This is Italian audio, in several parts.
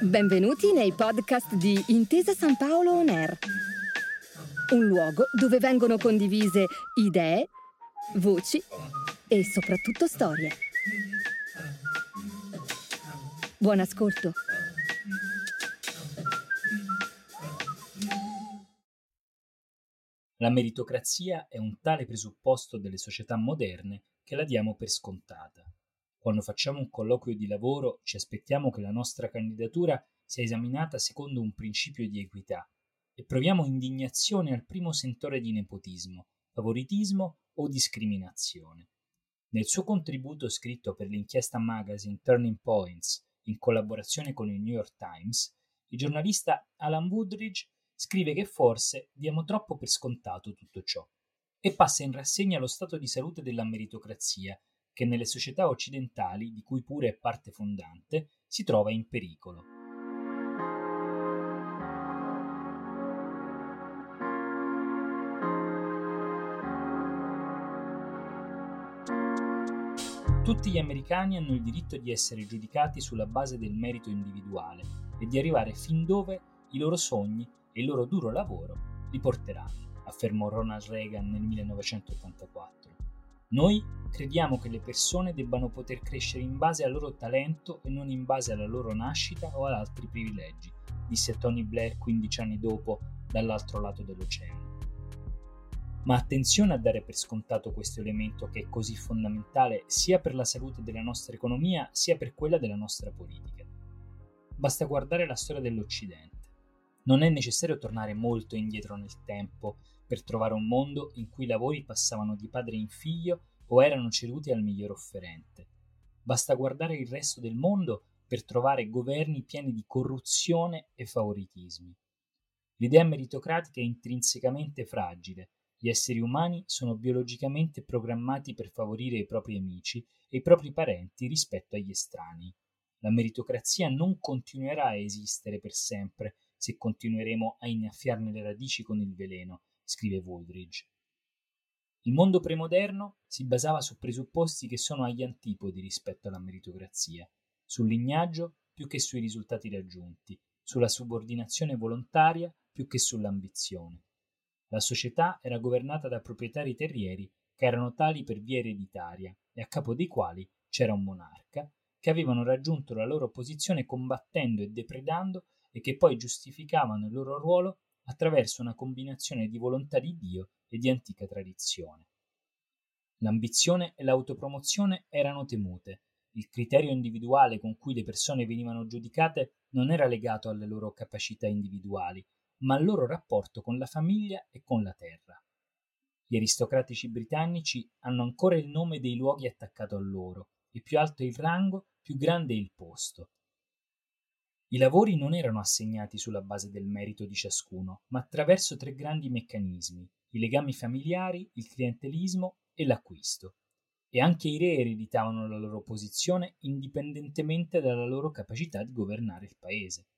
Benvenuti nei podcast di Intesa San Paolo On Air, un luogo dove vengono condivise idee, voci e soprattutto storie. Buon ascolto. La meritocrazia è un tale presupposto delle società moderne che la diamo per scontata. Quando facciamo un colloquio di lavoro ci aspettiamo che la nostra candidatura sia esaminata secondo un principio di equità e proviamo indignazione al primo sentore di nepotismo, favoritismo o discriminazione. Nel suo contributo scritto per l'inchiesta magazine Turning Points in collaborazione con il New York Times, il giornalista Alan Woodridge scrive che forse diamo troppo per scontato tutto ciò e passa in rassegna lo stato di salute della meritocrazia che nelle società occidentali, di cui pure è parte fondante, si trova in pericolo. Tutti gli americani hanno il diritto di essere giudicati sulla base del merito individuale e di arrivare fin dove i loro sogni e il loro duro lavoro li porteranno, affermò Ronald Reagan nel 1984. Noi crediamo che le persone debbano poter crescere in base al loro talento e non in base alla loro nascita o ad altri privilegi, disse Tony Blair 15 anni dopo dall'altro lato dell'oceano. Ma attenzione a dare per scontato questo elemento che è così fondamentale sia per la salute della nostra economia sia per quella della nostra politica. Basta guardare la storia dell'Occidente. Non è necessario tornare molto indietro nel tempo per trovare un mondo in cui i lavori passavano di padre in figlio o erano ceduti al miglior offerente. Basta guardare il resto del mondo per trovare governi pieni di corruzione e favoritismi. L'idea meritocratica è intrinsecamente fragile. Gli esseri umani sono biologicamente programmati per favorire i propri amici e i propri parenti rispetto agli estranei. La meritocrazia non continuerà a esistere per sempre se continueremo a innaffiarne le radici con il veleno scrive Woolridge. Il mondo premoderno si basava su presupposti che sono agli antipodi rispetto alla meritocrazia, sul lignaggio più che sui risultati raggiunti, sulla subordinazione volontaria più che sull'ambizione. La società era governata da proprietari terrieri che erano tali per via ereditaria e a capo dei quali c'era un monarca che avevano raggiunto la loro posizione combattendo e depredando e che poi giustificavano il loro ruolo attraverso una combinazione di volontà di Dio e di antica tradizione. L'ambizione e l'autopromozione erano temute. Il criterio individuale con cui le persone venivano giudicate non era legato alle loro capacità individuali, ma al loro rapporto con la famiglia e con la terra. Gli aristocratici britannici hanno ancora il nome dei luoghi attaccato a loro, e più alto il rango, più grande il posto. I lavori non erano assegnati sulla base del merito di ciascuno, ma attraverso tre grandi meccanismi, i legami familiari, il clientelismo e l'acquisto. E anche i re ereditavano la loro posizione indipendentemente dalla loro capacità di governare il paese.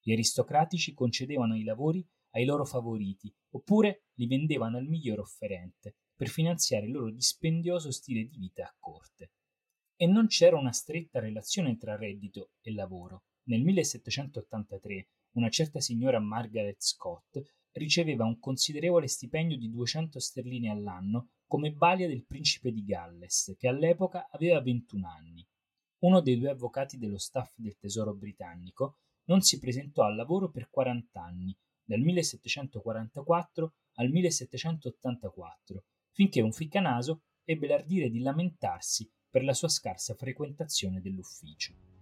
Gli aristocratici concedevano i lavori ai loro favoriti, oppure li vendevano al miglior offerente, per finanziare il loro dispendioso stile di vita a corte. E non c'era una stretta relazione tra reddito e lavoro. Nel 1783 una certa signora Margaret Scott riceveva un considerevole stipendio di 200 sterline all'anno come balia del principe di Galles, che all'epoca aveva 21 anni. Uno dei due avvocati dello staff del tesoro britannico non si presentò al lavoro per 40 anni, dal 1744 al 1784, finché un ficcanaso ebbe l'ardire di lamentarsi per la sua scarsa frequentazione dell'ufficio.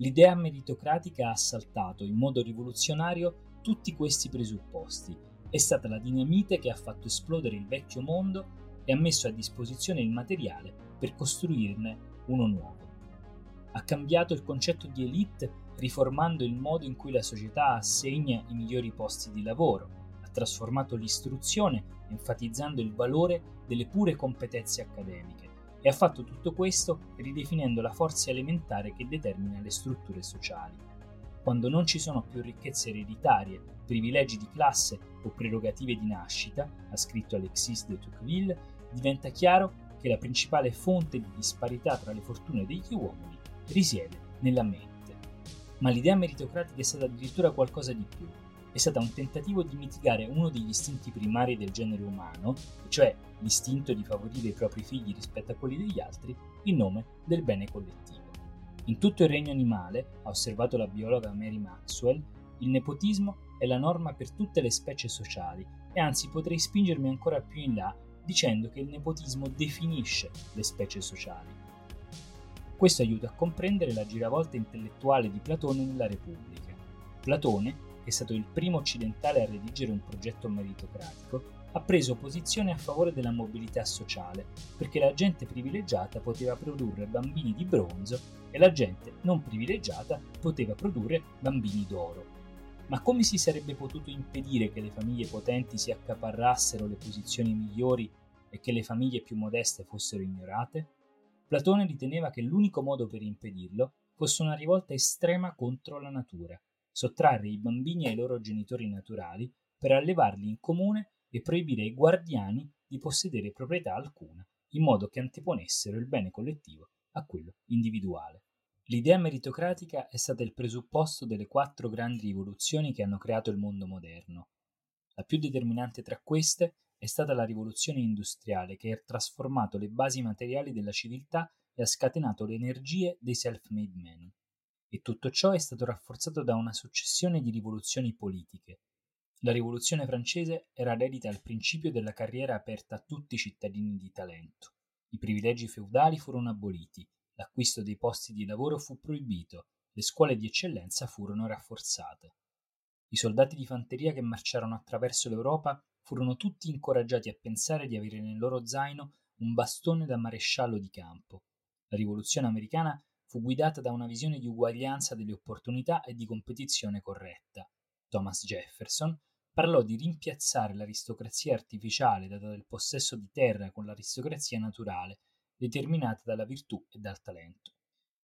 L'idea meritocratica ha assaltato in modo rivoluzionario tutti questi presupposti. È stata la dinamite che ha fatto esplodere il vecchio mondo e ha messo a disposizione il materiale per costruirne uno nuovo. Ha cambiato il concetto di elite riformando il modo in cui la società assegna i migliori posti di lavoro, ha trasformato l'istruzione enfatizzando il valore delle pure competenze accademiche e ha fatto tutto questo ridefinendo la forza elementare che determina le strutture sociali. Quando non ci sono più ricchezze ereditarie, privilegi di classe o prerogative di nascita, ha scritto Alexis de Tocqueville, diventa chiaro che la principale fonte di disparità tra le fortune degli uomini risiede nella mente. Ma l'idea meritocratica è stata addirittura qualcosa di più. È stata un tentativo di mitigare uno degli istinti primari del genere umano, cioè l'istinto di favorire i propri figli rispetto a quelli degli altri, in nome del bene collettivo. In tutto il regno animale, ha osservato la biologa Mary Maxwell, il nepotismo è la norma per tutte le specie sociali e anzi potrei spingermi ancora più in là dicendo che il nepotismo definisce le specie sociali. Questo aiuta a comprendere la giravolta intellettuale di Platone nella Repubblica. Platone, che è stato il primo occidentale a redigere un progetto meritocratico, ha preso posizione a favore della mobilità sociale, perché la gente privilegiata poteva produrre bambini di bronzo e la gente non privilegiata poteva produrre bambini d'oro. Ma come si sarebbe potuto impedire che le famiglie potenti si accaparrassero le posizioni migliori e che le famiglie più modeste fossero ignorate? Platone riteneva che l'unico modo per impedirlo fosse una rivolta estrema contro la natura, sottrarre i bambini ai loro genitori naturali per allevarli in comune e proibire ai guardiani di possedere proprietà alcuna, in modo che anteponessero il bene collettivo a quello individuale. L'idea meritocratica è stata il presupposto delle quattro grandi rivoluzioni che hanno creato il mondo moderno. La più determinante tra queste è stata la rivoluzione industriale che ha trasformato le basi materiali della civiltà e ha scatenato le energie dei self-made men. E tutto ciò è stato rafforzato da una successione di rivoluzioni politiche, la rivoluzione francese era dedita al principio della carriera aperta a tutti i cittadini di talento. I privilegi feudali furono aboliti, l'acquisto dei posti di lavoro fu proibito, le scuole di eccellenza furono rafforzate. I soldati di fanteria che marciarono attraverso l'Europa furono tutti incoraggiati a pensare di avere nel loro zaino un bastone da maresciallo di campo. La rivoluzione americana fu guidata da una visione di uguaglianza delle opportunità e di competizione corretta. Thomas Jefferson parlò di rimpiazzare l'aristocrazia artificiale data del possesso di terra con l'aristocrazia naturale, determinata dalla virtù e dal talento.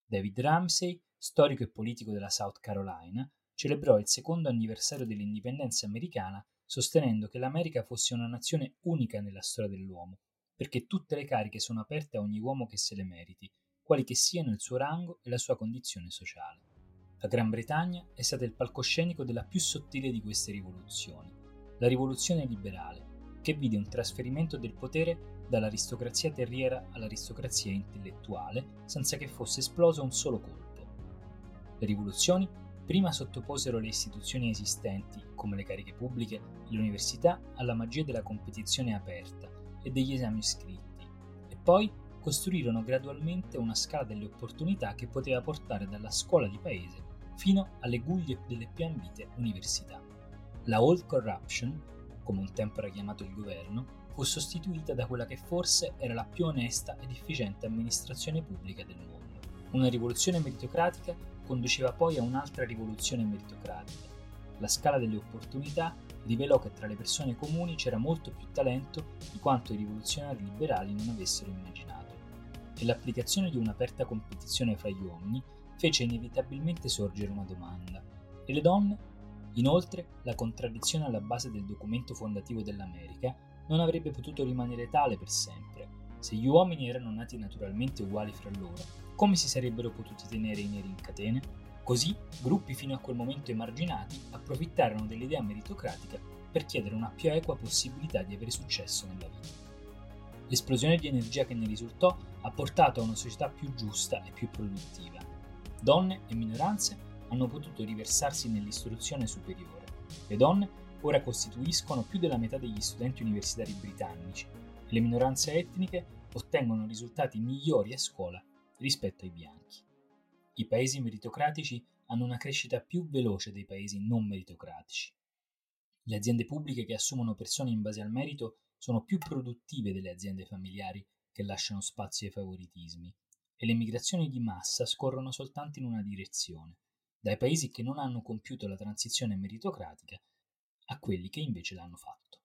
David Ramsey, storico e politico della South Carolina, celebrò il secondo anniversario dell'indipendenza americana sostenendo che l'America fosse una nazione unica nella storia dell'uomo, perché tutte le cariche sono aperte a ogni uomo che se le meriti, quali che siano il suo rango e la sua condizione sociale. La Gran Bretagna è stata il palcoscenico della più sottile di queste rivoluzioni, la rivoluzione liberale, che vide un trasferimento del potere dall'aristocrazia terriera all'aristocrazia intellettuale senza che fosse esploso un solo colpo. Le rivoluzioni prima sottoposero le istituzioni esistenti, come le cariche pubbliche e le università, alla magia della competizione aperta e degli esami scritti, e poi costruirono gradualmente una scala delle opportunità che poteva portare dalla scuola di paese fino alle guglie delle più ambite università. La Old Corruption, come un tempo era chiamato il governo, fu sostituita da quella che forse era la più onesta ed efficiente amministrazione pubblica del mondo. Una rivoluzione meritocratica conduceva poi a un'altra rivoluzione meritocratica. La scala delle opportunità rivelò che tra le persone comuni c'era molto più talento di quanto i rivoluzionari liberali non avessero immaginato. E l'applicazione di un'aperta competizione fra gli uomini fece inevitabilmente sorgere una domanda. E le donne? Inoltre, la contraddizione alla base del documento fondativo dell'America non avrebbe potuto rimanere tale per sempre. Se gli uomini erano nati naturalmente uguali fra loro, come si sarebbero potuti tenere i neri in catene? Così, gruppi fino a quel momento emarginati approfittarono dell'idea meritocratica per chiedere una più equa possibilità di avere successo nella vita. L'esplosione di energia che ne risultò ha portato a una società più giusta e più produttiva donne e minoranze hanno potuto riversarsi nell'istruzione superiore. Le donne ora costituiscono più della metà degli studenti universitari britannici e le minoranze etniche ottengono risultati migliori a scuola rispetto ai bianchi. I paesi meritocratici hanno una crescita più veloce dei paesi non meritocratici. Le aziende pubbliche che assumono persone in base al merito sono più produttive delle aziende familiari che lasciano spazio ai favoritismi e le migrazioni di massa scorrono soltanto in una direzione, dai paesi che non hanno compiuto la transizione meritocratica a quelli che invece l'hanno fatto.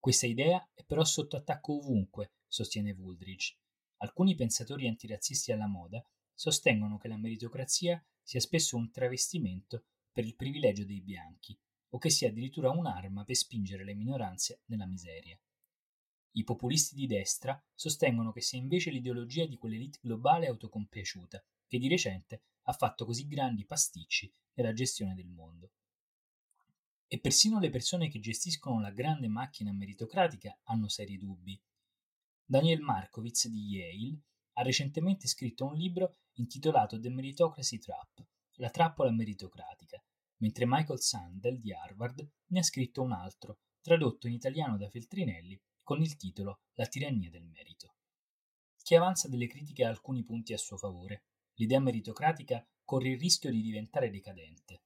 Questa idea è però sotto attacco ovunque, sostiene Woolridge. Alcuni pensatori antirazzisti alla moda sostengono che la meritocrazia sia spesso un travestimento per il privilegio dei bianchi, o che sia addirittura un'arma per spingere le minoranze nella miseria. I populisti di destra sostengono che sia invece l'ideologia di quell'elite globale autocompiaciuta che di recente ha fatto così grandi pasticci nella gestione del mondo. E persino le persone che gestiscono la grande macchina meritocratica hanno seri dubbi. Daniel Markovitz di Yale ha recentemente scritto un libro intitolato The Meritocracy Trap, la trappola meritocratica, mentre Michael Sandel di Harvard ne ha scritto un altro, tradotto in italiano da Feltrinelli con il titolo La tirannia del merito. Chi avanza delle critiche a alcuni punti a suo favore. L'idea meritocratica corre il rischio di diventare decadente.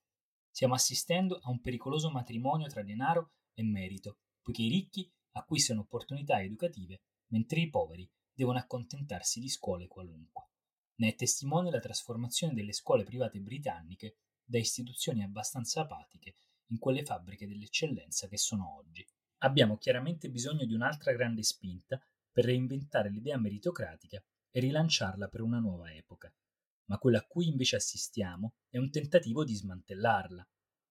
Stiamo assistendo a un pericoloso matrimonio tra denaro e merito, poiché i ricchi acquistano opportunità educative, mentre i poveri devono accontentarsi di scuole qualunque. Ne è testimone la trasformazione delle scuole private britanniche da istituzioni abbastanza apatiche in quelle fabbriche dell'eccellenza che sono oggi. Abbiamo chiaramente bisogno di un'altra grande spinta per reinventare l'idea meritocratica e rilanciarla per una nuova epoca. Ma quello a cui invece assistiamo è un tentativo di smantellarla.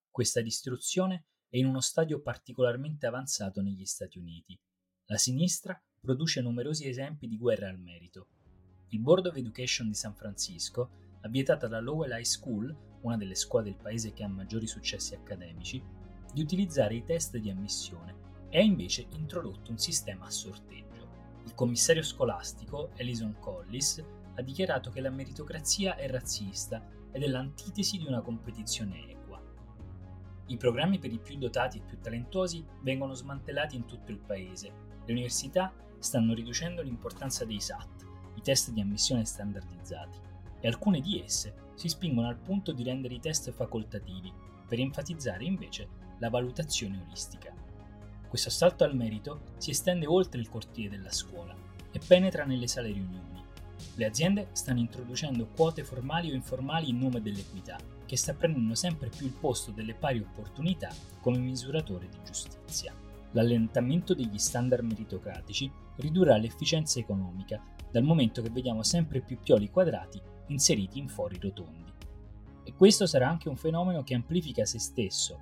Questa distruzione è in uno stadio particolarmente avanzato negli Stati Uniti. La sinistra produce numerosi esempi di guerra al merito. Il Board of Education di San Francisco ha vietato alla Lowell High School, una delle scuole del paese che ha maggiori successi accademici, di utilizzare i test di ammissione e ha invece introdotto un sistema a sorteggio. Il commissario scolastico, Alison Collis, ha dichiarato che la meritocrazia è razzista ed è l'antitesi di una competizione equa. I programmi per i più dotati e più talentuosi vengono smantellati in tutto il paese. Le università stanno riducendo l'importanza dei SAT, i test di ammissione standardizzati, e alcune di esse si spingono al punto di rendere i test facoltativi, per enfatizzare invece la valutazione olistica. Questo assalto al merito si estende oltre il cortile della scuola e penetra nelle sale riunioni. Le aziende stanno introducendo quote formali o informali in nome dell'equità, che sta prendendo sempre più il posto delle pari opportunità come misuratore di giustizia. L'allentamento degli standard meritocratici ridurrà l'efficienza economica, dal momento che vediamo sempre più pioli quadrati inseriti in fori rotondi. E questo sarà anche un fenomeno che amplifica se stesso,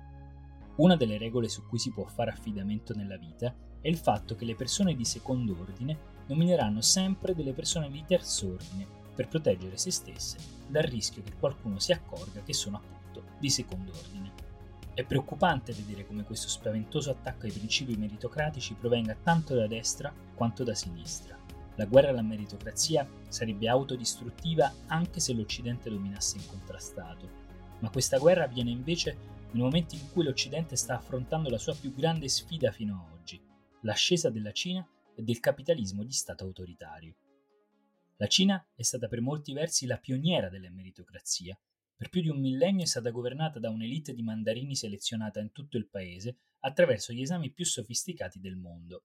una delle regole su cui si può fare affidamento nella vita è il fatto che le persone di secondo ordine nomineranno sempre delle persone di terzo ordine per proteggere se stesse dal rischio che qualcuno si accorga che sono appunto di secondo ordine. È preoccupante vedere come questo spaventoso attacco ai principi meritocratici provenga tanto da destra quanto da sinistra. La guerra alla meritocrazia sarebbe autodistruttiva anche se l'Occidente dominasse incontrastato, ma questa guerra avviene invece nel momento in cui l'Occidente sta affrontando la sua più grande sfida fino ad oggi, l'ascesa della Cina e del capitalismo di Stato autoritario. La Cina è stata per molti versi la pioniera della meritocrazia. Per più di un millennio è stata governata da un'elite di mandarini selezionata in tutto il paese attraverso gli esami più sofisticati del mondo.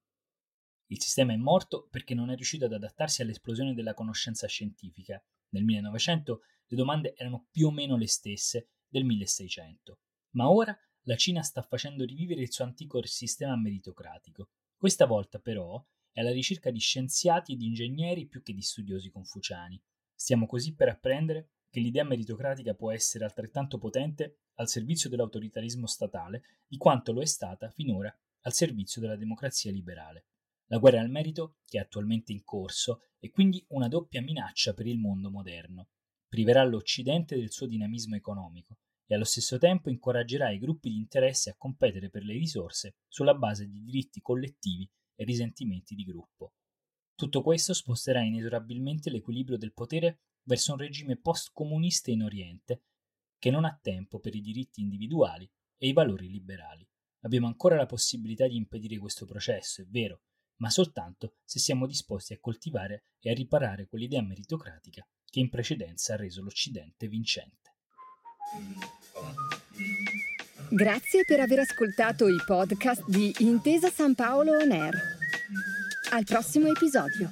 Il sistema è morto perché non è riuscito ad adattarsi all'esplosione della conoscenza scientifica. Nel 1900 le domande erano più o meno le stesse del 1600 ma ora la Cina sta facendo rivivere il suo antico sistema meritocratico. Questa volta però è alla ricerca di scienziati e di ingegneri più che di studiosi confuciani. Stiamo così per apprendere che l'idea meritocratica può essere altrettanto potente al servizio dell'autoritarismo statale di quanto lo è stata finora al servizio della democrazia liberale. La guerra al merito, che è attualmente in corso, è quindi una doppia minaccia per il mondo moderno. Priverà l'Occidente del suo dinamismo economico e allo stesso tempo incoraggerà i gruppi di interesse a competere per le risorse sulla base di diritti collettivi e risentimenti di gruppo. Tutto questo sposterà inesorabilmente l'equilibrio del potere verso un regime post-comunista in Oriente che non ha tempo per i diritti individuali e i valori liberali. Abbiamo ancora la possibilità di impedire questo processo, è vero, ma soltanto se siamo disposti a coltivare e a riparare quell'idea meritocratica che in precedenza ha reso l'Occidente vincente. Grazie per aver ascoltato i podcast di Intesa San Paolo On Air. Al prossimo episodio.